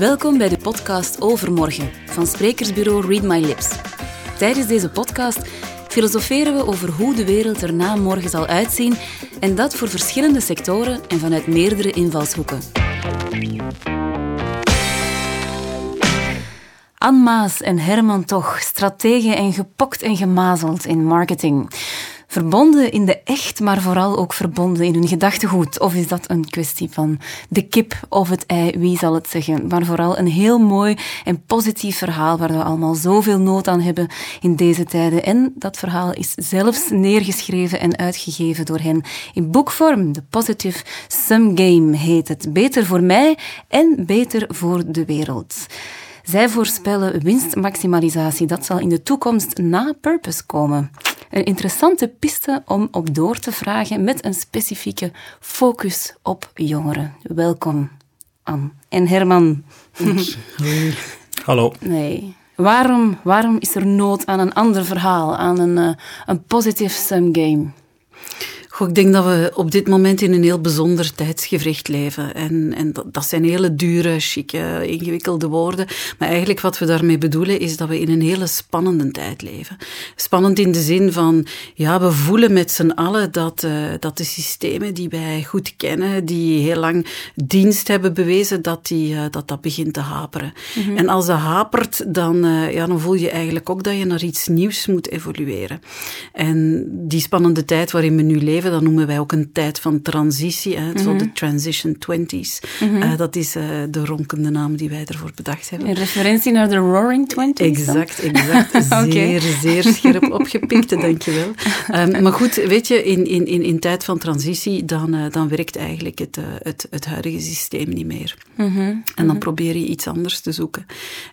Welkom bij de podcast Overmorgen van sprekersbureau Read My Lips. Tijdens deze podcast filosoferen we over hoe de wereld er na morgen zal uitzien en dat voor verschillende sectoren en vanuit meerdere invalshoeken. Anne Maas en Herman Toch, strategen en gepokt en gemazeld in marketing. Verbonden in de echt, maar vooral ook verbonden in hun gedachtegoed. Of is dat een kwestie van de kip of het ei, wie zal het zeggen? Maar vooral een heel mooi en positief verhaal waar we allemaal zoveel nood aan hebben in deze tijden. En dat verhaal is zelfs neergeschreven en uitgegeven door hen in boekvorm. The Positive Sum Game heet het. Beter voor mij en beter voor de wereld. Zij voorspellen winstmaximalisatie. Dat zal in de toekomst na purpose komen. Een interessante piste om op door te vragen met een specifieke focus op jongeren. Welkom, Anne en Herman. Hallo. Nee. Waarom, waarom is er nood aan een ander verhaal, aan een, uh, een positive sum game? Ik denk dat we op dit moment in een heel bijzonder tijdsgevricht leven. En, en dat, dat, zijn hele dure, chique, ingewikkelde woorden. Maar eigenlijk wat we daarmee bedoelen is dat we in een hele spannende tijd leven. Spannend in de zin van, ja, we voelen met z'n allen dat, uh, dat de systemen die wij goed kennen, die heel lang dienst hebben bewezen, dat die, uh, dat, dat begint te haperen. Mm -hmm. En als dat hapert, dan, uh, ja, dan voel je eigenlijk ook dat je naar iets nieuws moet evolueren. En die spannende tijd waarin we nu leven, dat noemen wij ook een tijd van transitie, hè, mm -hmm. zo de transition twenties. Mm -hmm. uh, dat is uh, de ronkende naam die wij ervoor bedacht hebben. In referentie naar de Roaring Twenties? Exact, exact. okay. Zeer, zeer scherp opgepikt, dankjewel. Um, maar goed, weet je, in, in, in, in tijd van transitie, dan, uh, dan werkt eigenlijk het, het, het huidige systeem niet meer. Mm -hmm. En dan probeer je iets anders te zoeken.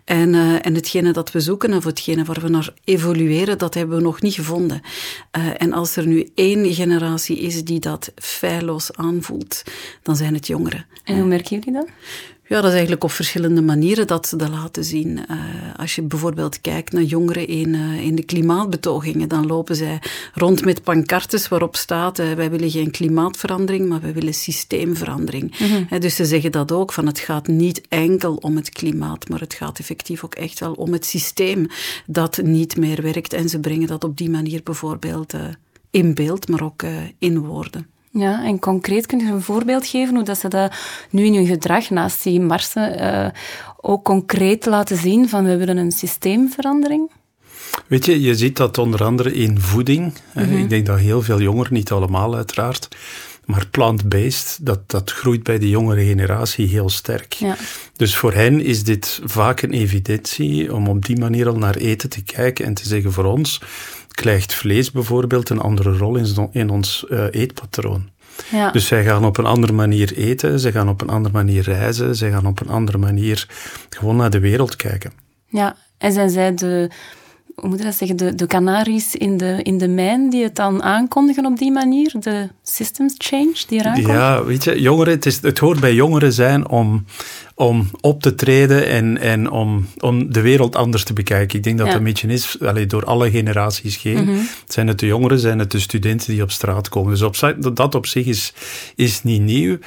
En, en hetgene dat we zoeken, of hetgene waar we naar evolueren, dat hebben we nog niet gevonden. en als er nu één generatie is die dat feilloos aanvoelt, dan zijn het jongeren. En hoe merken jullie dat? Ja, dat is eigenlijk op verschillende manieren dat ze dat laten zien. Uh, als je bijvoorbeeld kijkt naar jongeren in, uh, in de klimaatbetogingen, dan lopen zij rond met pancartes waarop staat: uh, wij willen geen klimaatverandering, maar wij willen systeemverandering. Mm -hmm. dus ze zeggen dat ook: van het gaat niet enkel om het klimaat, maar het gaat effectief ook echt wel om het systeem dat niet meer werkt. En ze brengen dat op die manier bijvoorbeeld in beeld, maar ook uh, in woorden. Ja, en concreet kun je een voorbeeld geven hoe dat ze dat nu in hun gedrag naast die marsen uh, ook concreet laten zien van we willen een systeemverandering? Weet je, je ziet dat onder andere in voeding. Mm -hmm. Ik denk dat heel veel jongeren, niet allemaal uiteraard, maar plant-based, dat, dat groeit bij de jongere generatie heel sterk. Ja. Dus voor hen is dit vaak een evidentie om op die manier al naar eten te kijken en te zeggen voor ons krijgt vlees bijvoorbeeld een andere rol in, in ons uh, eetpatroon. Ja. Dus zij gaan op een andere manier eten, zij gaan op een andere manier reizen, zij gaan op een andere manier gewoon naar de wereld kijken. Ja, en zijn zij de, hoe moet je dat zeggen, de, de canaries in de, in de mijn die het dan aankondigen op die manier? De systems change die eraan komt? Ja, weet je, jongeren, het, is, het hoort bij jongeren zijn om, om op te treden en, en om, om de wereld anders te bekijken. Ik denk dat ja. dat een beetje is, allee, door alle generaties heen. Mm -hmm. Zijn het de jongeren, zijn het de studenten die op straat komen. Dus op, dat op zich is, is niet nieuw.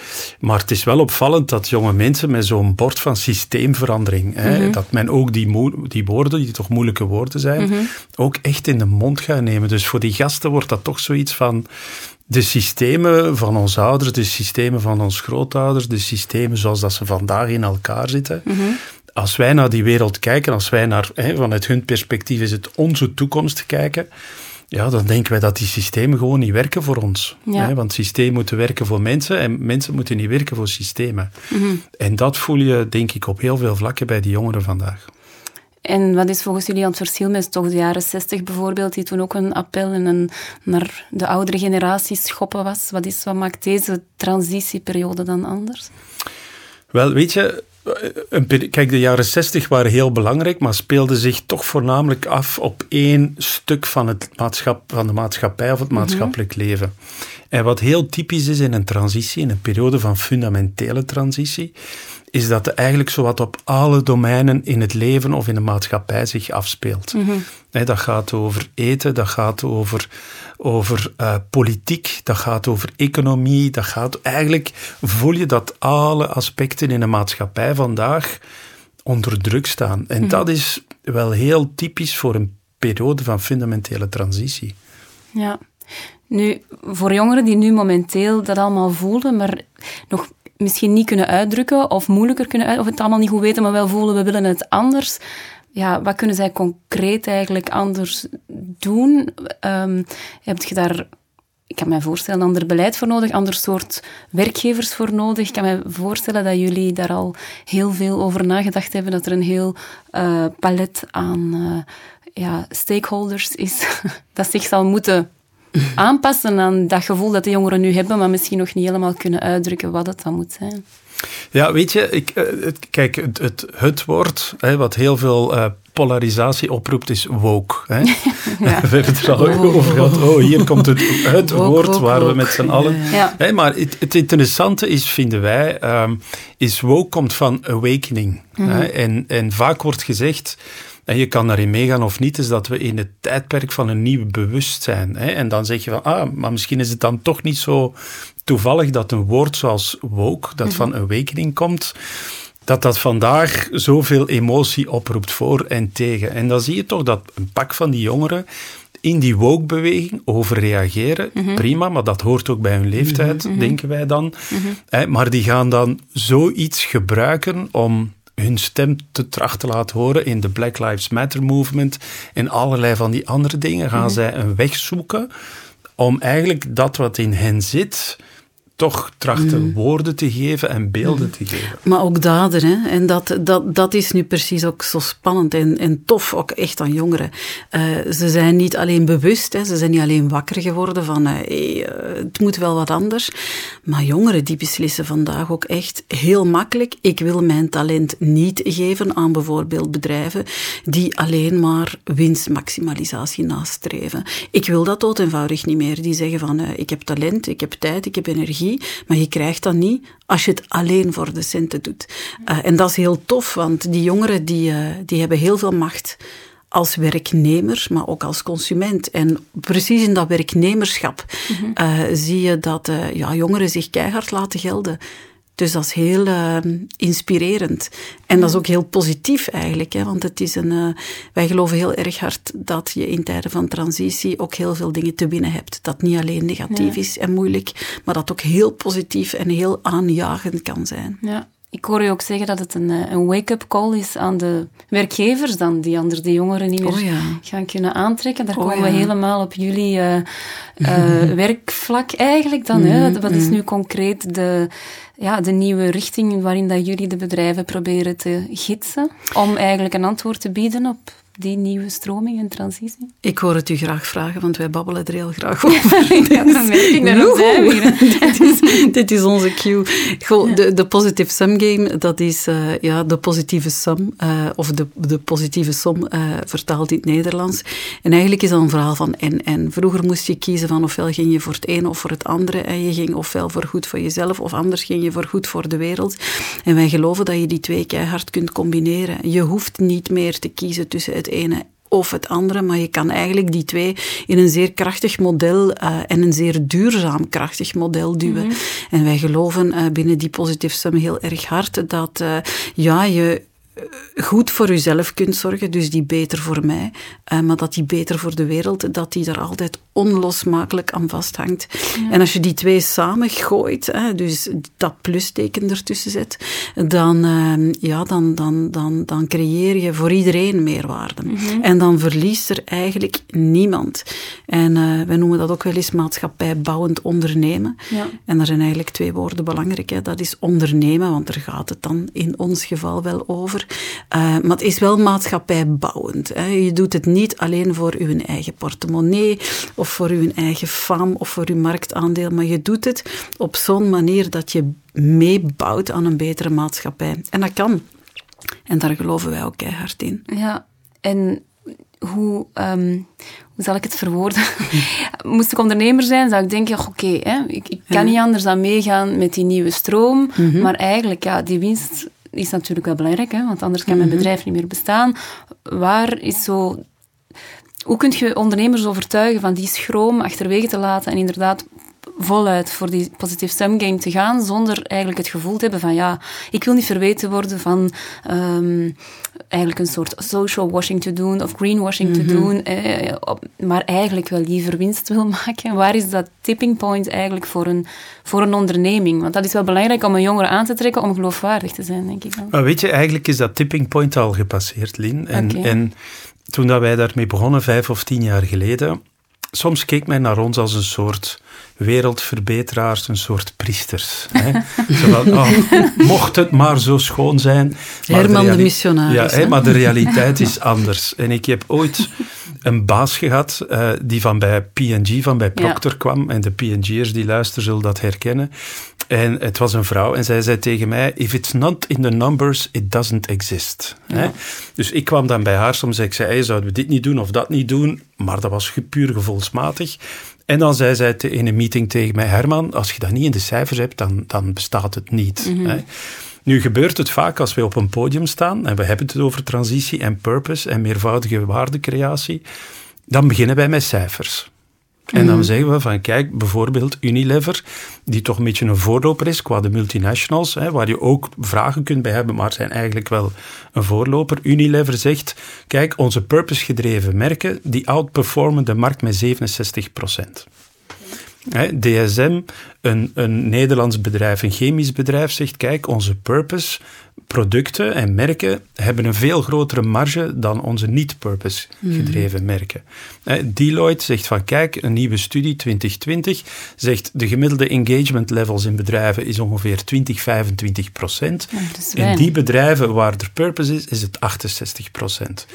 Maar het is wel opvallend dat jonge mensen met zo'n bord van systeemverandering, mm -hmm. hè, dat men ook die, die woorden, die toch moeilijke woorden zijn, mm -hmm. ook echt in de mond gaat nemen. Dus voor die gasten wordt dat toch zoiets van de systemen van onze ouders, de systemen van onze grootouders, de systemen zoals dat ze vandaag in elkaar zitten. Mm -hmm. Als wij naar die wereld kijken, als wij naar, hè, vanuit hun perspectief is het onze toekomst kijken, ja, dan denken wij dat die systemen gewoon niet werken voor ons. Ja. Hè, want systemen moeten werken voor mensen en mensen moeten niet werken voor systemen. Mm -hmm. En dat voel je, denk ik, op heel veel vlakken bij die jongeren vandaag. En wat is volgens jullie aan het verschil met toch de jaren 60 bijvoorbeeld, die toen ook een appel en een, naar de oudere generatie schoppen was? Wat, is, wat maakt deze transitieperiode dan anders? Wel, weet je, een, kijk, de jaren 60 waren heel belangrijk, maar speelden zich toch voornamelijk af op één stuk van, het maatschap, van de maatschappij of het maatschappelijk mm -hmm. leven. En wat heel typisch is in een transitie, in een periode van fundamentele transitie, is dat eigenlijk zowat op alle domeinen in het leven of in de maatschappij zich afspeelt. Mm -hmm. nee, dat gaat over eten, dat gaat over, over uh, politiek, dat gaat over economie, dat gaat eigenlijk, voel je dat alle aspecten in de maatschappij vandaag onder druk staan. En dat is wel heel typisch voor een periode van fundamentele transitie. Ja. Nu, voor jongeren die nu momenteel dat allemaal voelen, maar nog misschien niet kunnen uitdrukken of moeilijker kunnen uit, of het allemaal niet goed weten, maar wel voelen we willen het anders. Ja, wat kunnen zij concreet eigenlijk anders doen? Um, heb je daar ik kan me voorstellen, een ander beleid voor nodig, ander soort werkgevers voor nodig. Ik kan me voorstellen dat jullie daar al heel veel over nagedacht hebben, dat er een heel uh, palet aan uh, ja, stakeholders is dat zich zal moeten aanpassen aan dat gevoel dat de jongeren nu hebben, maar misschien nog niet helemaal kunnen uitdrukken wat het dan moet zijn. Ja, weet je, ik, uh, kijk, het, het, het woord hè, wat heel veel uh, polarisatie oproept is woke. Hè? ja. We hebben het er al over gehad. Oh, hier komt het, het woord waar we met z'n allen... Ja. Hè, maar het, het, interessante is, vinden wij, um, is woke komt van awakening. Mm -hmm. hè? En, en vaak wordt gezegd en je kan daarin meegaan of niet, is dat we in het tijdperk van een nieuw bewustzijn. Hè? En dan zeg je van, ah, maar misschien is het dan toch niet zo toevallig dat een woord zoals woke, dat mm -hmm. van awakening komt, dat dat vandaag zoveel emotie oproept voor en tegen. En dan zie je toch dat een pak van die jongeren in die woke-beweging overreageren. Mm -hmm. Prima, maar dat hoort ook bij hun leeftijd, mm -hmm. denken wij dan. -hmm. maar die gaan dan zoiets gebruiken om hun stem te trachten te laten horen in de Black Lives Matter movement en allerlei van die andere dingen. Gaan zij een weg zoeken om eigenlijk dat wat in hen zit toch trachten mm. woorden te geven en beelden mm. te geven. Maar ook daden, hè. En dat, dat, dat is nu precies ook zo spannend en, en tof, ook echt aan jongeren. Uh, ze zijn niet alleen bewust, hè. ze zijn niet alleen wakker geworden van uh, hey, uh, het moet wel wat anders. Maar jongeren die beslissen vandaag ook echt heel makkelijk, ik wil mijn talent niet geven aan bijvoorbeeld bedrijven die alleen maar winstmaximalisatie nastreven. Ik wil dat dood eenvoudig niet meer. Die zeggen van, ik heb talent, ik heb tijd, ik heb energie, maar je krijgt dat niet als je het alleen voor de centen doet. Uh, en dat is heel tof, want die jongeren die, uh, die hebben heel veel macht als werknemer, maar ook als consument. En precies in dat werknemerschap mm -hmm. uh, zie je dat ja, jongeren zich keihard laten gelden. Dus dat is heel uh, inspirerend. En dat is ook heel positief eigenlijk, hè, want het is een, uh, wij geloven heel erg hard dat je in tijden van transitie ook heel veel dingen te winnen hebt. Dat niet alleen negatief ja. is en moeilijk, maar dat ook heel positief en heel aanjagend kan zijn. Ja. Ik hoor je ook zeggen dat het een, een wake-up call is aan de werkgevers dan, die anders de jongeren niet meer oh ja. gaan kunnen aantrekken. Daar oh komen ja. we helemaal op jullie uh, uh, werkvlak eigenlijk dan. Mm hè? Wat is nu concreet de, ja, de nieuwe richting waarin dat jullie de bedrijven proberen te gidsen om eigenlijk een antwoord te bieden op die nieuwe stroming en transitie? Ik hoor het u graag vragen, want wij babbelen er heel graag over. ja, ik, dit, is, dit is onze cue. Goh, ja. de, de positive sum game, dat is uh, ja, de positieve sum, uh, of de, de positieve som uh, vertaald in het Nederlands. En eigenlijk is dat een verhaal van en en. Vroeger moest je kiezen van ofwel ging je voor het een of voor het andere. En je ging ofwel voor goed voor jezelf, of anders ging je voor goed voor de wereld. En wij geloven dat je die twee keihard kunt combineren. Je hoeft niet meer te kiezen tussen het ene of het andere, maar je kan eigenlijk die twee in een zeer krachtig model uh, en een zeer duurzaam krachtig model duwen. Mm -hmm. En wij geloven uh, binnen die Positive Sum heel erg hard dat uh, ja, je goed voor uzelf kunt zorgen, dus die beter voor mij, uh, maar dat die beter voor de wereld, dat die er altijd onlosmakelijk aan vasthangt. Ja. En als je die twee samen gooit, dus dat plusteken ertussen zet, dan, uh, ja, dan, dan, dan, dan creëer je voor iedereen meerwaarde. Mm -hmm. En dan verliest er eigenlijk niemand. En uh, wij noemen dat ook wel eens maatschappijbouwend ondernemen. Ja. En daar zijn eigenlijk twee woorden belangrijk. Hè. Dat is ondernemen, want daar gaat het dan in ons geval wel over. Uh, maar het is wel maatschappijbouwend. Hè. Je doet het niet alleen voor uw eigen portemonnee of voor uw eigen faam of voor uw marktaandeel, maar je doet het op zo'n manier dat je meebouwt aan een betere maatschappij. En dat kan. En daar geloven wij ook keihard in. Ja, en hoe, um, hoe zal ik het verwoorden? Moest ik ondernemer zijn, zou ik denken, oké, okay, ik, ik, kan niet anders dan meegaan met die nieuwe stroom, mm -hmm. maar eigenlijk, ja, die winst is natuurlijk wel belangrijk, hè, want anders kan mijn bedrijf niet meer bestaan. Waar is zo... Hoe kun je ondernemers overtuigen van die schroom achterwege te laten en inderdaad voluit voor die positive sum game te gaan, zonder eigenlijk het gevoel te hebben van ja, ik wil niet verweten worden van um, eigenlijk een soort social washing te doen of greenwashing te mhm. doen, eh, maar eigenlijk wel liever winst wil maken. Waar is dat tipping point eigenlijk voor een, voor een onderneming? Want dat is wel belangrijk om een jongere aan te trekken om geloofwaardig te zijn, denk ik. Maar weet je, eigenlijk is dat tipping point al gepasseerd, Lin. En, en toen dat wij daarmee begonnen, vijf of tien jaar geleden, soms keek men naar ons als een soort wereldverbeteraars, een soort priesters. Hè? oh, mocht het maar zo schoon zijn. Herman de, de missionaris. Ja, hè, maar de realiteit is anders. En ik heb ooit een baas gehad uh, die van bij P&G, van bij Procter kwam. En de P&G'ers die luisteren zullen dat herkennen. En het was een vrouw en zij zei tegen mij: If it's not in the numbers, it doesn't exist. Hè? Dus ik kwam dan bij haar, soms zei ik: zei, Zouden we dit niet doen of dat niet doen? Maar dat was puur gevoelsmatig. En dan zei zij in een meeting tegen mij: Herman, als je dat niet in de cijfers hebt, dan, dan bestaat het niet. Mhm. hè? Nu gebeurt het vaak als we op een podium staan en we hebben het over transitie en purpose en meervoudige waardecreatie, dan beginnen wij met cijfers. En dan mhm. zeggen we van, kijk, bijvoorbeeld Unilever, die toch een beetje een voorloper is qua de multinationals, hè, waar je ook vragen kunt bij hebben, maar zijn eigenlijk wel een voorloper. Unilever zegt, kijk, onze purpose-gedreven merken, die outperformen de markt met 67 procent. DSM, een, een Nederlands bedrijf, een chemisch bedrijf, zegt: Kijk, onze purpose producten en merken hebben een veel grotere marge dan onze niet-purpose gedreven hmm. merken. Deloitte zegt van kijk, een nieuwe studie 2020 zegt de gemiddelde engagement levels in bedrijven is ongeveer 20, 25 procent. in die bedrijven waar er purpose is, is het 68 procent.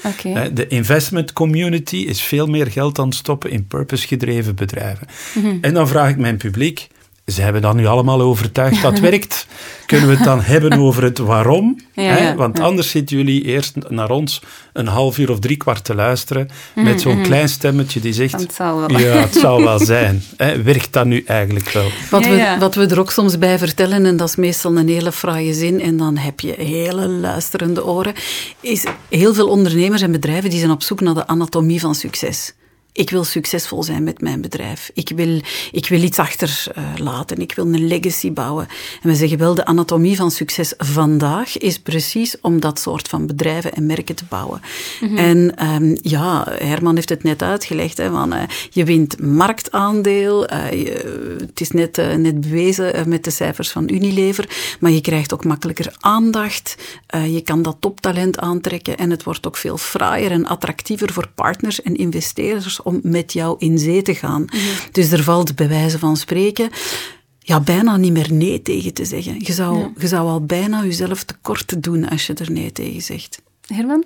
De investment community is veel meer geld aan het stoppen in purpose gedreven bedrijven. Mhm. En dan vraag ik mijn publiek, ze hebben dan nu allemaal overtuigd dat werkt. Kunnen we het dan hebben over het waarom? hè? Want anders zitten jullie eerst naar ons een half uur of drie kwart te luisteren met mhm, zo'n mhm. klein stemmetje die zegt: het zal wel. Ja, het zal wel zijn. Hè? Werkt dat nu eigenlijk wel? Wat, we, wat we er ook soms bij vertellen, en dat is meestal een hele fraaie zin, en dan heb je hele luisterende oren, is heel veel ondernemers en bedrijven die zijn op zoek naar de anatomie van succes ik wil succesvol zijn met mijn bedrijf. Ik wil, ik wil iets achterlaten. ik wil een legacy bouwen. En we zeggen wel, de anatomie van succes vandaag is precies om dat soort van bedrijven en merken te bouwen. Mhm. En um, ja, Herman heeft het net uitgelegd. Hè, van, uh, je wint marktaandeel. Uh, het is net, uh, net bewezen met de cijfers van Unilever. Maar je krijgt ook makkelijker aandacht. je kan dat toptalent aantrekken. En het wordt ook veel fraaier en attractiever voor partners en investeerders om met jou in zee te gaan. Dus er valt bij wijze van spreken ja, bijna niet meer nee tegen te zeggen. Je zou, je zou al bijna jezelf tekort doen als je er nee tegen zegt. Herman?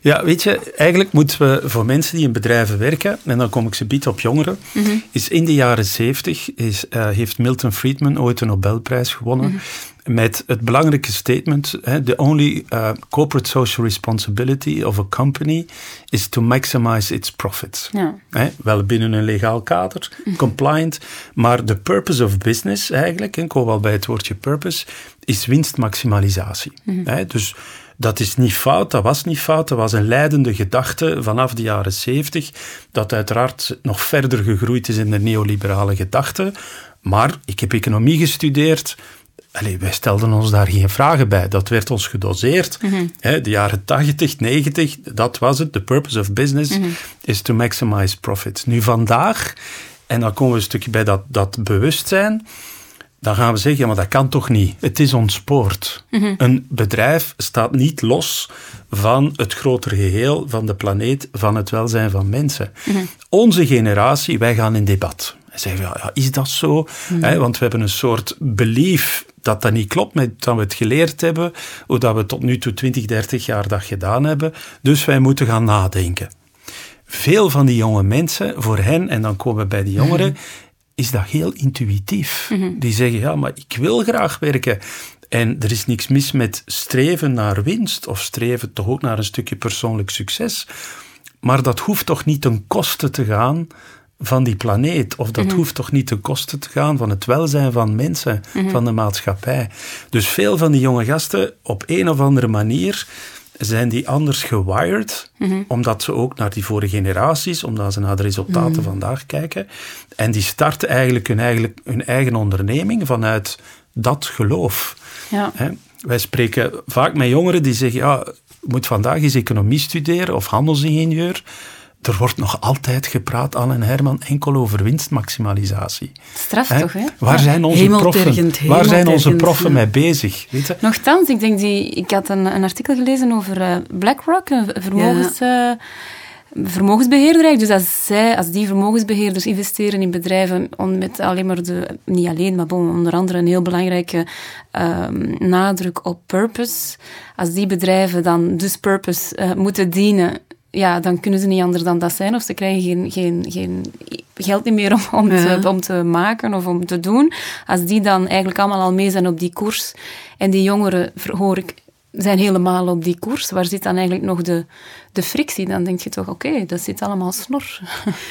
Ja, weet je, eigenlijk moeten we voor mensen die in bedrijven werken, en dan kom ik ze bieden op jongeren, mhm. is in de jaren zeventig uh, heeft Milton Friedman ooit een Nobelprijs gewonnen. Mhm met het belangrijke statement: the only uh, corporate social responsibility of a company is to maximize its profits. Ja. wel binnen een legaal kader, mhm. compliant, maar de purpose of business eigenlijk, ik kom wel bij het woordje purpose, is winstmaximalisatie. Mm dus dat is niet fout, dat was niet fout, dat was een leidende gedachte vanaf de jaren zeventig, dat uiteraard nog verder gegroeid is in de neoliberale gedachte. Maar ik heb economie gestudeerd, Allee, wij stelden ons daar geen vragen bij. Dat werd ons gedoseerd. Mm de jaren 80, 90, dat was het. The purpose of business mhm. is to maximize profits. Nu vandaag, en dan komen we een stukje bij dat, dat bewustzijn, dan gaan we zeggen, ja, maar dat kan toch niet? Het is ontspoord. Mm Een bedrijf staat niet los van het grotere geheel, van de planeet, van het welzijn van mensen. Mhm. Onze generatie, wij gaan in debat. En zeggen, ja, ja is dat zo? Mhm. want we hebben een soort belief dat dat niet klopt met dat we het geleerd hebben, hoe dat we tot nu toe 20, 30 jaar dat gedaan hebben. Dus wij moeten gaan nadenken. Veel van die jonge mensen, voor hen, en dan komen we bij die jongeren, mhm. Is dat heel intuïtief. Mhm. Die zeggen, ja, maar ik wil graag werken. En er is niks mis met streven naar winst of streven toch ook naar een stukje persoonlijk succes. Maar dat hoeft toch niet ten koste te gaan van die planeet. Of dat mhm. hoeft toch niet ten koste te gaan van het welzijn van mensen, mhm. van de maatschappij. Dus veel van die jonge gasten, op een of andere manier, zijn die anders gewired, Mhm. omdat ze ook naar die vorige generaties, omdat ze naar de resultaten Mhm. vandaag kijken. En die starten eigenlijk hun, eigen, hun eigen onderneming vanuit dat geloof. Ja. Hè? Wij spreken vaak met jongeren die zeggen, ja, je moet vandaag eens economie studeren of handelsingenieur. Er wordt nog altijd gepraat, Anne en Herman, enkel over winstmaximalisatie. Straf Hè? toch, hè? Waar Ja. zijn onze proffen? Waar zijn onze proffen ja. mee bezig? Weet je? Nochtans, ik denk die... Ik had een, een artikel gelezen over eh, BlackRock, een vermogens... eh, vermogensbeheerder eigenlijk. Dus als, zij, als die vermogensbeheerders investeren in bedrijven om met alleen maar de... Niet alleen, maar bon, onder andere een heel belangrijke ehm, nadruk op purpose. Als die bedrijven dan dus purpose eh, moeten dienen ja, dan kunnen ze niet anders dan dat zijn. Of ze krijgen geen, geen, geen geld niet meer om, om, Ja. te, om te maken of om te doen. Als die dan eigenlijk allemaal al mee zijn op die koers en die jongeren, hoor ik, zijn helemaal op die koers, waar zit dan eigenlijk nog de, de frictie? Dan denk je toch, oké, dat zit allemaal snor.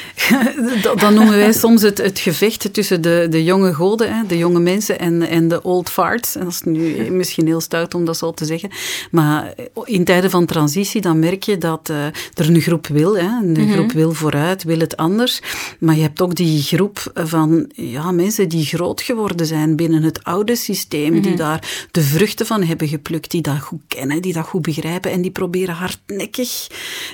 dat, dat noemen wij soms het, het gevecht tussen de, de jonge goden, hè, de jonge mensen en, en de old farts. En dat is nu misschien heel stout om dat zo te zeggen. Maar in tijden van transitie, dan merk je dat eh, er een groep wil. Hè, een groep wil vooruit, wil het anders. Maar je hebt ook die groep van ja, mensen die groot geworden zijn binnen het oude systeem, die daar de vruchten van hebben geplukt, die dat goed kennen, die dat goed begrijpen en die proberen hardnekkig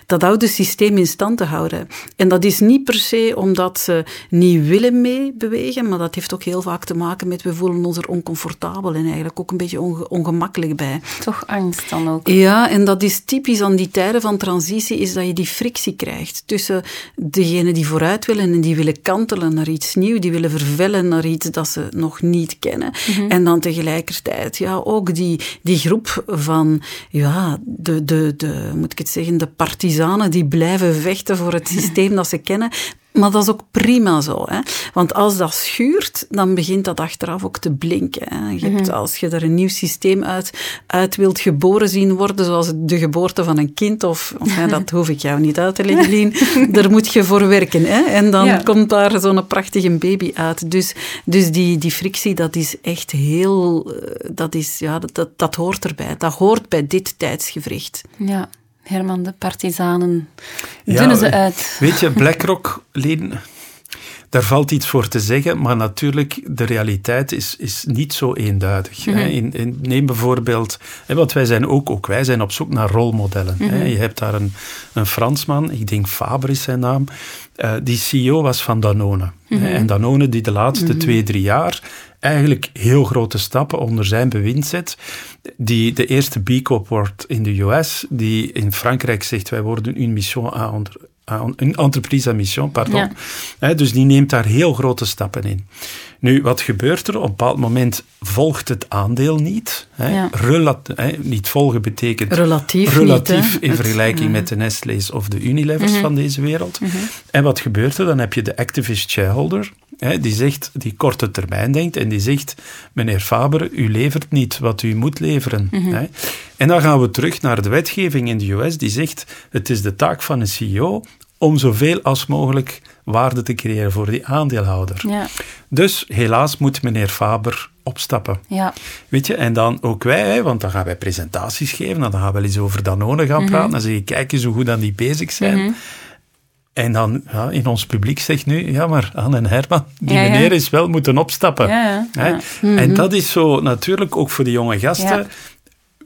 dat oude systeem in stand te houden. En dat is niet per se omdat ze niet willen meebewegen, maar dat heeft ook heel vaak te maken met we voelen ons er oncomfortabel en eigenlijk ook een beetje onge- ongemakkelijk bij. Toch angst dan ook. Ja, en dat is typisch aan die tijden van transitie, is dat je die frictie krijgt tussen degenen die vooruit willen en die willen kantelen naar iets nieuws, die willen vervellen naar iets dat ze nog niet kennen. En dan tegelijkertijd, ja, ook die, die groep van, ja, de, de, de, moet ik het zeggen, de partizanen die blijven vechten voor het systeem dat ze kennen. Maar dat is ook prima zo. Hè? Want als dat schuurt, dan begint dat achteraf ook te blinken. Hè? Je hebt, Als je er een nieuw systeem uit, uit wilt geboren zien worden, zoals de geboorte van een kind, of, dat hoef ik jou niet uit te leggen, Lien, daar moet je voor werken. Hè? En dan Ja. komt daar zo'n prachtige baby uit. Dus, dus die, die frictie, dat is echt heel... eh, Dat, is, ja, dat, dat, dat hoort erbij. Dat hoort bij dit tijdsgevricht. Ja, Herman, de partizanen Ja, dunnen ze uit. Weet je, BlackRock, Leen, daar valt iets voor te zeggen, maar natuurlijk, de realiteit is, is niet zo eenduidig. hè. In, in, neem bijvoorbeeld, hè, want wij zijn ook, ook wij zijn op zoek naar rolmodellen. hè. Je hebt daar een, een Fransman, ik denk Faber is zijn naam, eh, die CEO was van Danone. hè. En Danone die de laatste twee, drie jaar eigenlijk heel grote stappen onder zijn bewind zet. Die de eerste B Corp wordt in de US, die in Frankrijk zegt wij worden une mission à- een entreprise à mission, pardon. Ja. Dus die neemt daar heel grote stappen in. Nu, wat gebeurt er? Op een bepaald moment volgt het aandeel niet. Hè. Ja. Relat- niet volgen betekent Relatief relatief niet, in vergelijking met de Nestlé's of de Unilevers Mhm. van deze wereld. En wat gebeurt er? Dan heb je de activist shareholder, hè, die zegt, die korte termijn denkt en die zegt, meneer Faber, u levert niet wat u moet leveren. Mhm. Hè. En dan gaan we terug naar de wetgeving in de US, die zegt, het is de taak van een CEO om zoveel als mogelijk waarde te creëren voor die aandeelhouder. Ja, Dus helaas moet meneer Faber opstappen. ja. Weet je, en dan ook wij, hè, want dan gaan wij presentaties geven, dan gaan we wel eens over Danone gaan praten, dan zeg je, kijk eens hoe goed dan die bezig zijn. En dan ja, in ons publiek zegt nu, ja maar Anne en Herman, die Ja, ja. meneer is wel moeten opstappen. Hè? ja. En dat is zo natuurlijk ook voor de jonge gasten,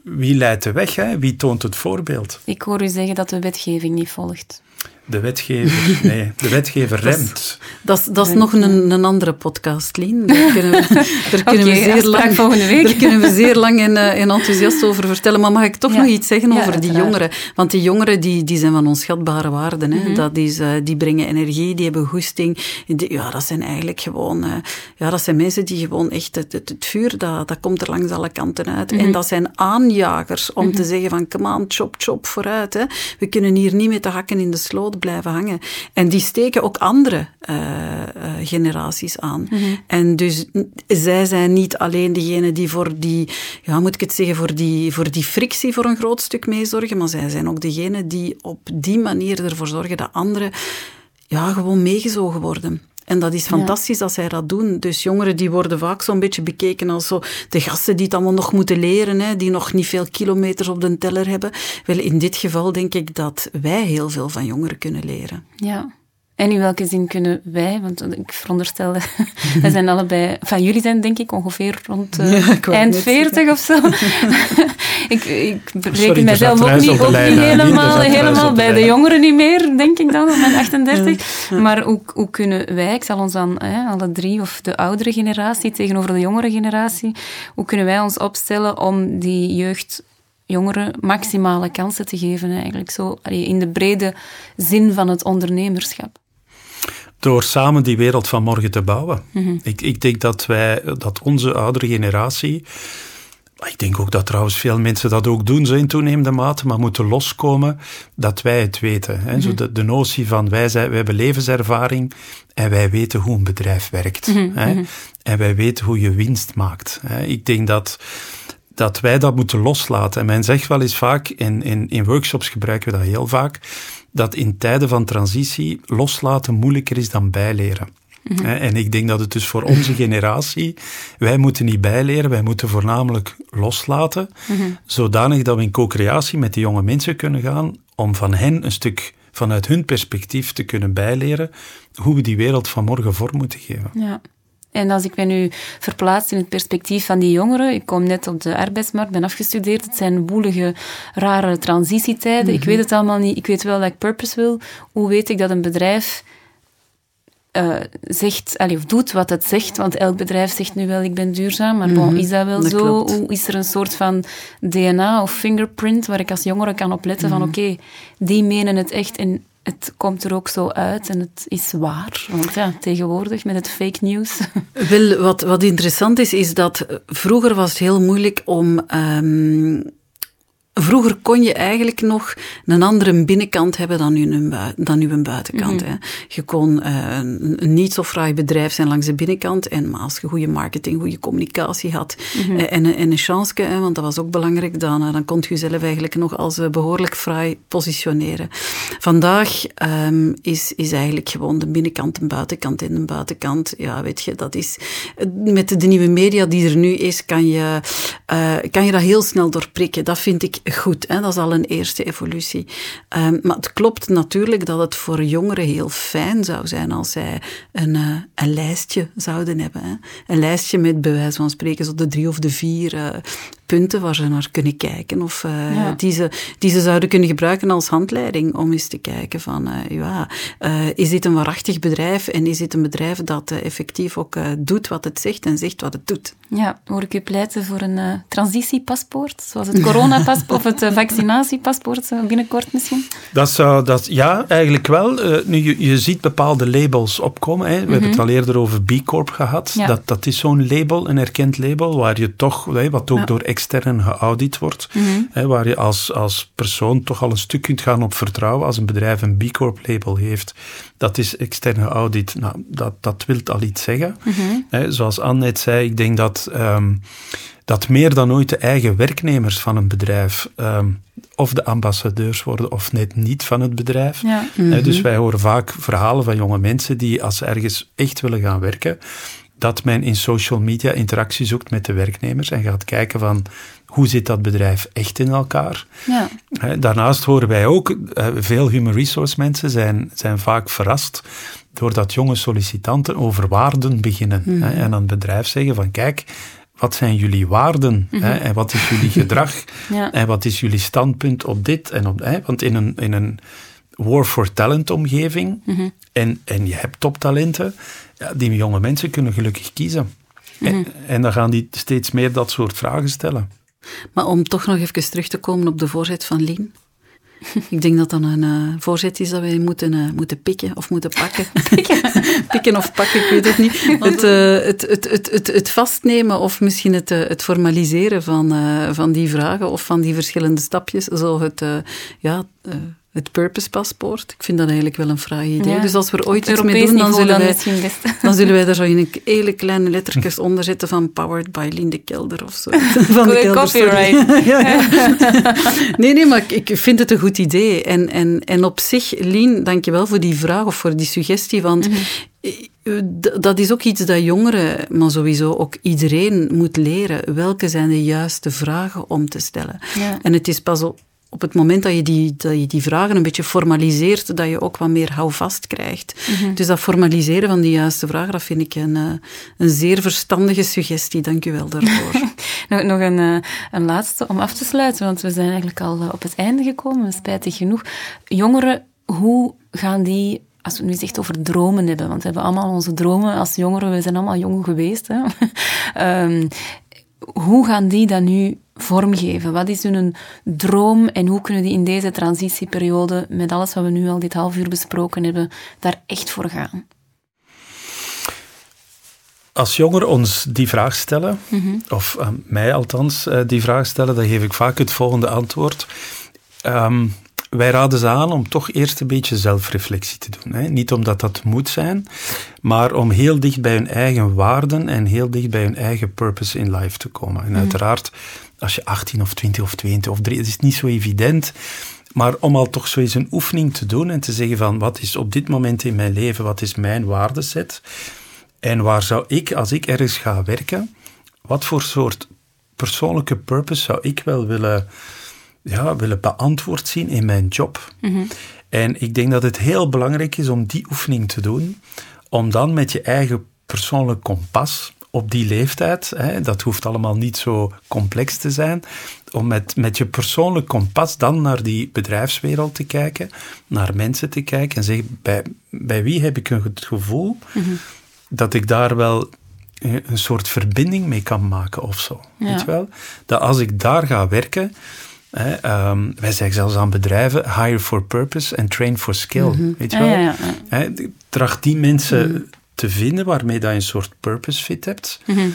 wie leidt de weg, hè? wie toont het voorbeeld? Ik hoor u zeggen dat de wetgeving niet volgt. De wetgever, nee, de wetgever Dat is- remt. Dat is, dat is nog een, een andere podcast, Lien. Daar kunnen we, daar kunnen we zeer lang, volgende week. Daar kunnen we zeer lang en, eh, en enthousiast over vertellen. Maar mag ik toch Ja. nog iets zeggen Ja, over die jongeren? Want die jongeren die, die zijn van onschatbare waarden. Mhm. Hè? dat is, eh, die brengen energie, die hebben goesting. Die- ja, dat zijn eigenlijk gewoon... eh, ja, dat zijn mensen die gewoon echt... Het, het, het vuur, dat, dat komt er langs alle kanten uit. Mhm. En dat zijn aanjagers om te zeggen van... Come on, chop, chop, vooruit. Hè? We kunnen hier niet met de hakken in de sloot blijven hangen. En die steken ook andere eh, eh, generaties aan. En dus zij zijn niet alleen degene die voor die, ja, moet ik het zeggen, voor die, voor die frictie voor een groot stuk meezorgen, maar zij zijn ook degene die op die manier ervoor zorgen dat anderen ja, gewoon meegezogen worden. En dat is fantastisch dat zij dat doen. Dus jongeren die worden vaak zo'n beetje bekeken als zo de gasten die het allemaal nog moeten leren, hè, die nog niet veel kilometers op de teller hebben. Wel, in dit geval denk ik dat wij heel veel van jongeren kunnen leren. Ja. En in welke zin kunnen wij, want ik veronderstel, wij zijn allebei, van jullie zijn denk ik ongeveer rond uh, eind 40 of zo. ik, ik reken mijzelf ook niet, ook niet helemaal, helemaal bij de jongeren niet meer, denk ik dan, op mijn 38. Maar hoe, hoe kunnen wij, ik zal ons dan hè, alle drie, of de oudere generatie tegenover de jongere generatie, hoe kunnen wij ons opstellen om die jeugd jongeren maximale kansen te geven, eigenlijk zo in de brede zin van het ondernemerschap? Door samen die wereld van morgen te bouwen. Mhm. ik, ik denk dat wij, dat onze oudere generatie, ik denk ook dat trouwens veel mensen dat ook doen, zo in toenemende mate, maar moeten loskomen dat wij het weten. Hè. Zo mhm. de, de, notie van wij, zijn, wij hebben levenservaring en wij weten hoe een bedrijf werkt. Mhm, hè. En wij weten hoe je winst maakt. Hè. Ik denk dat dat wij dat moeten loslaten. En men zegt wel eens vaak, in, in, in workshops gebruiken we dat heel vaak, dat in tijden van transitie loslaten moeilijker is dan bijleren. Mhm. En ik denk dat het dus voor onze generatie, wij moeten niet bijleren, wij moeten voornamelijk loslaten, mm zodanig dat we in co-creatie met de jonge mensen kunnen gaan, om van hen een stuk vanuit hun perspectief te kunnen bijleren hoe we die wereld van morgen vorm moeten geven. Ja. En als ik me nu verplaats in het perspectief van die jongeren, ik kom net op de arbeidsmarkt, ben afgestudeerd, het zijn woelige, rare transitietijden. Ik mhm. weet het allemaal niet. Ik weet wel dat ik purpose wil. Hoe weet ik dat een bedrijf uh, zegt, of doet wat het zegt, want elk bedrijf zegt nu wel ik ben duurzaam, maar bon, mhm. is dat wel zo? Hoe is er een soort van DNA of fingerprint waar ik als jongere kan opletten van mhm. oké, die menen het echt en het komt er ook zo uit en het is waar. Want ja, tegenwoordig met het fake news. Wel, wat, wat interessant is, is dat vroeger was het heel moeilijk om um, Vroeger kon je eigenlijk nog een andere binnenkant hebben dan nu dan een buitenkant. Mhm. hè. Je kon uh, een niet zo fraai bedrijf zijn langs de binnenkant. En maar als je goede marketing, goede communicatie had mm en, en, een chance, hè, want dat was ook belangrijk, dan, uh, dan kon je jezelf eigenlijk nog als uh, behoorlijk fraai positioneren. Vandaag um, is, is eigenlijk gewoon de binnenkant een buitenkant en een buitenkant. Ja, weet je, dat is... Met de nieuwe media die er nu is, kan je, kan je dat heel snel doorprikken. Dat vind ik goed. Hè? Dat is al een eerste evolutie. Um, maar het klopt natuurlijk dat het voor jongeren heel fijn zou zijn als zij een, uh, een lijstje zouden hebben. Hè? Een lijstje met bij wijze van spreken zo de drie of de vier uh, punten waar ze naar kunnen kijken. Of uh, ja. die, ze, die ze zouden kunnen gebruiken als handleiding om eens te kijken van, uh, ja, uh, is dit een waarachtig bedrijf en is dit een bedrijf dat effectief ook doet wat het zegt en zegt wat het doet. Ja, hoor ik u pleiten voor een transitiepaspoort, zoals het coronapaspoort of het vaccinatiepaspoort binnenkort misschien? Dat zou, dat, ja, eigenlijk wel. nu, je, je ziet bepaalde labels opkomen. Hè. We hebben het mhm. al eerder over B Corp gehad. Ja. Dat, dat is zo'n label, een erkend label, waar je toch, wat ook ja. door extern geaudit wordt, mhm. hè, waar je als, als persoon toch al een stuk kunt gaan op vertrouwen. Als een bedrijf een B Corp label heeft, dat is extern geaudit, nou, dat, dat wil al iets zeggen. Mhm. hè, zoals Anne net zei, ik denk dat, um, dat meer dan ooit de eigen werknemers van een bedrijf um, of de ambassadeurs worden of net niet van het bedrijf. Ja. dus mhm. wij horen vaak verhalen van jonge mensen die als ze ergens echt willen gaan werken, dat men in social media interactie zoekt met de werknemers en gaat kijken van hoe zit dat bedrijf echt in elkaar. Ja. Daarnaast horen wij ook, eh, veel human resource mensen zijn, zijn vaak verrast doordat jonge sollicitanten over waarden beginnen. Mhm. En aan het bedrijf zeggen van kijk, wat zijn jullie waarden mhm. en wat is jullie gedrag en wat is jullie standpunt op dit en op hè? want in een, in een war for talent omgeving mhm. en, en je hebt toptalenten, ja, die jonge mensen kunnen gelukkig kiezen. en, mhm. en, dan gaan die steeds meer dat soort vragen stellen. Maar om toch nog even terug te komen op de voorzet van Lien. Ik denk dat dat een uh, voorzet is dat wij moeten, uh, moeten pikken of moeten pakken. pikken of pakken, ik weet het niet. Het, uh, het, het, het, het, het, vastnemen of misschien het, het formaliseren van, van die vragen of van die verschillende stapjes. Zo het, ja, het Purpose Paspoort. Ik vind dat eigenlijk wel een fraai idee. Dus als we er ooit iets mee doen, dan zullen, wij, dan zullen wij daar zo in een hele kleine lettertjes onder zetten van Powered by Linde Kelder of zo. Van de copyright. Nee, nee, maar ik vind het een goed idee. En, en, en op zich, Lien, dank je wel voor die vraag of voor die suggestie, want... Mhm dat is ook iets dat jongeren, maar sowieso ook iedereen moet leren. Welke zijn de juiste vragen om te stellen? En het is pas op, op het moment dat je, die, dat je die vragen een beetje formaliseert, dat je ook wat meer houvast krijgt. Mhm. Dus dat formaliseren van die juiste vragen, dat vind ik een, eh, een zeer verstandige suggestie. Dank u wel daarvoor. nog, nog een, eh, een laatste om af te sluiten, want we zijn eigenlijk al eh, op het einde gekomen, spijtig genoeg. Jongeren, hoe gaan die als we nu echt over dromen hebben, want we hebben allemaal onze dromen als jongeren, we zijn allemaal jong geweest. Hè? Ehm, hoe gaan die dat nu vormgeven? Wat is hun droom en hoe kunnen die in deze transitieperiode, met alles wat we nu al dit half uur besproken hebben, daar echt voor gaan? Als jongeren ons die vraag stellen, mhm. of uh, mij althans uh, die vraag stellen, dan geef ik vaak het volgende antwoord. Um, wij raden ze aan om toch eerst een beetje zelfreflectie te doen. Hè. Niet omdat dat moet zijn, maar om heel dicht bij hun eigen waarden en heel dicht bij hun eigen purpose in life te komen. En mhm. uiteraard, als je 18 of 20 of 20 of 3, het is niet zo evident. Maar om al toch zo eens een oefening te doen en te zeggen van wat is op dit moment in mijn leven, wat is mijn waardeset? En waar zou ik, als ik ergens ga werken, wat voor soort persoonlijke purpose zou ik wel willen ja, willen beantwoord zien in mijn job. Mhm. En ik denk dat het heel belangrijk is om die oefening te doen, om dan met je eigen persoonlijk kompas op die leeftijd, hè, dat hoeft allemaal niet zo complex te zijn, om met, met je persoonlijk kompas dan naar die bedrijfswereld te kijken, naar mensen te kijken en zeggen, bij, bij wie heb ik het gevoel mhm. dat ik daar wel een soort verbinding mee kan maken of zo. Weet je wel? Dat als ik daar ga werken, Ehm, wij zeggen zelfs aan bedrijven: hire for purpose and train for skill. Mhm. Weet je wel? Ja, tracht die mensen mhm. Te vinden waarmee dat je een soort purpose fit hebt. Mhm.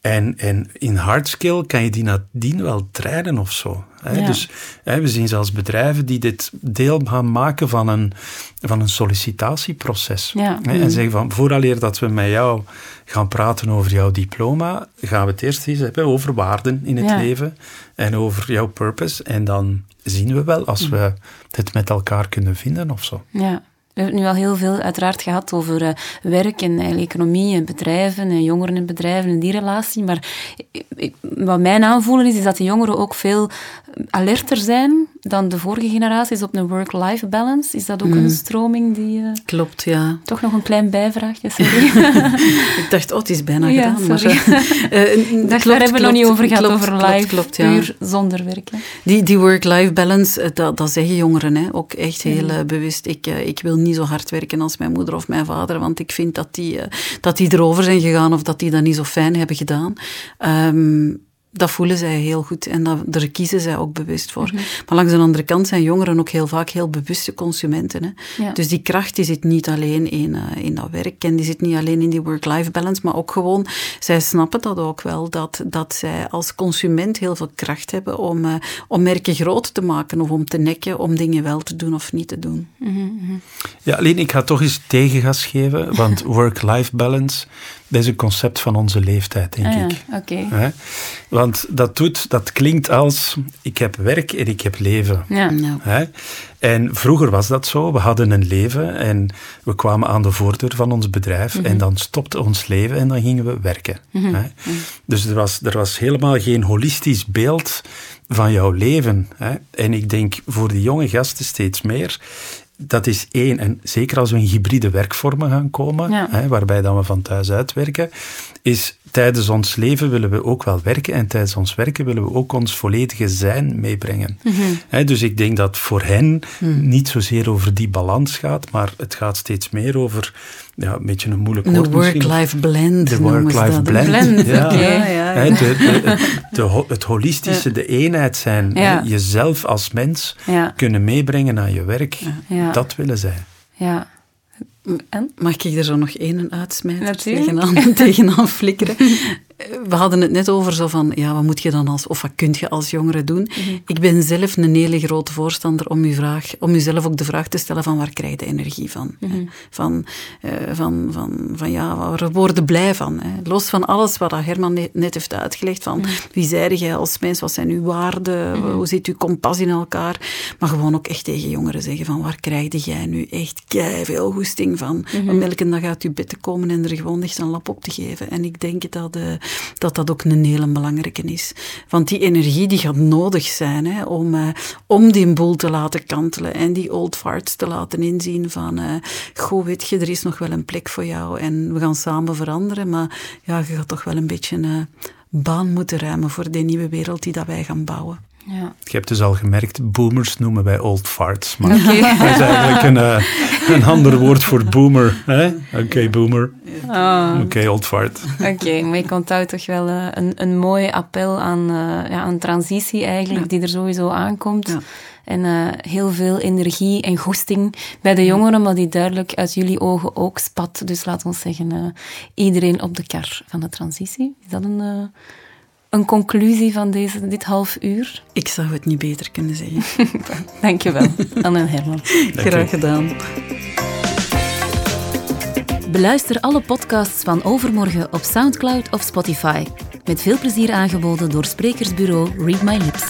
En, en in hard skill kan je die nadien wel trainen of zo. Hè? Dus hè, we zien zelfs bedrijven die dit deel gaan maken van een, van een sollicitatieproces. Hè? En zeggen van, vooraleer dat we met jou gaan praten over jouw diploma, gaan we het eerst eens hebben over waarden in het leven en over jouw purpose. En dan zien we wel als we het met elkaar kunnen vinden of zo. Ja. We hebben het nu al heel veel uiteraard gehad over uh, werk en economie en bedrijven en jongeren en bedrijven en die relatie. Maar wat mijn aanvoelen is, is dat de jongeren ook veel alerter zijn dan de vorige generaties op een work-life balance. Is dat ook een hmm. stroming die... Uh, Klopt, ja. Toch nog een klein bijvraagje, sorry. ik dacht, oh, het is bijna ja, gedaan. Sorry. Maar, uh, klopt, daar hebben we nog niet over gehad, over live, klopt, ja. puur zonder werken. Die, die work-life balance, dat, dat zeggen jongeren hè, ook echt heel bewust. Ik, ik wil niet zo hard werken als mijn moeder of mijn vader, want ik vind dat die, dat die erover zijn gegaan of dat die dat niet zo fijn hebben gedaan. Um, dat voelen zij heel goed en dat, daar kiezen zij ook bewust voor. Mhm. Maar langs de andere kant zijn jongeren ook heel vaak heel bewuste consumenten. Hè? Dus die kracht die zit niet alleen in, uh, in dat werk en die zit niet alleen in die work-life balance, maar ook gewoon, zij snappen dat ook wel, dat, dat zij als consument heel veel kracht hebben om, uh, om merken groot te maken of om te nekken, om dingen wel te doen of niet te doen. Mhm, mhm. Ja, alleen ik ga toch eens tegengas geven, want work-life balance dat is een concept van onze leeftijd, denk ah, ik. Oké. Want dat, doet, dat klinkt als, ik heb werk en ik heb leven. Ja. Hè? En vroeger was dat zo. We hadden een leven en we kwamen aan de voordeur van ons bedrijf en mhm. dan stopte ons leven en dan gingen we werken. Mhm. Hè? Dus er was, er was helemaal geen holistisch beeld van jouw leven. Hè? En ik denk voor de jonge gasten steeds meer dat is één. En zeker als we in hybride werkvormen gaan komen, hè, waarbij dan we van thuis uitwerken, is tijdens ons leven willen we ook wel werken en tijdens ons werken willen we ook ons volledige zijn meebrengen. Mhm. dus ik denk dat voor hen mhm. niet zozeer over die balans gaat, maar het gaat steeds meer over ja, een beetje een moeilijk woord De work-life blend. De work-life blend. blend. Ja. ja, ja, de, het holistische, de eenheid zijn. Jezelf als mens kunnen meebrengen naar je werk. Dat willen zij. Ja. En? Mag ik er zo nog één uitsmijten? Tegenaan, tegenaan flikkeren. we hadden het net over zo van, ja, wat moet je dan als, of wat kun je als jongere doen? Mhm. Ik ben zelf een hele grote voorstander om, je vraag, om jezelf ook de vraag te stellen van waar krijg je de energie van? Mhm. Van, uh, van, van, van, ja, waar worden blij van? Hè? Los van alles wat Herman net, heeft uitgelegd, van mhm. wie zijde jij als mens, wat zijn uw waarden, hoe zit uw kompas in elkaar? Maar gewoon ook echt tegen jongeren zeggen van waar krijg jij nu echt veel goesting oplossing van, om elke dag uit je bed te komen en er gewoon echt een lap op te geven. En ik denk dat uh, dat, dat ook een hele belangrijke is. Want die energie die gaat nodig zijn hè, om, uh, om die boel te laten kantelen en die old farts te laten inzien van, uh, goh, weet je, er is nog wel een plek voor jou en we gaan samen veranderen, maar ja, je gaat toch wel een beetje een baan moeten ruimen voor die nieuwe wereld die dat wij gaan bouwen. Ja. Je hebt dus al gemerkt, boomers noemen wij old farts. Maar okay. dat is eigenlijk een, uh, een ander woord voor boomer. Oké, okay, boomer. Oh. Oké, okay, old fart. Oké, maar je komt toch wel uh, een, een mooi appel aan uh, ja, een transitie eigenlijk, die er sowieso aankomt. Ja. En heel veel energie en goesting bij de jongeren, maar die duidelijk uit jullie ogen ook spat. Dus laat ons zeggen, iedereen op de kar van de transitie. Is dat een een conclusie van deze, dit half uur? Ik zou het niet beter kunnen zeggen. Dankjewel, Anne en Herman. Graag gedaan. Beluister alle podcasts van Overmorgen op Soundcloud of Spotify. Met veel plezier aangeboden door sprekersbureau Read My Lips.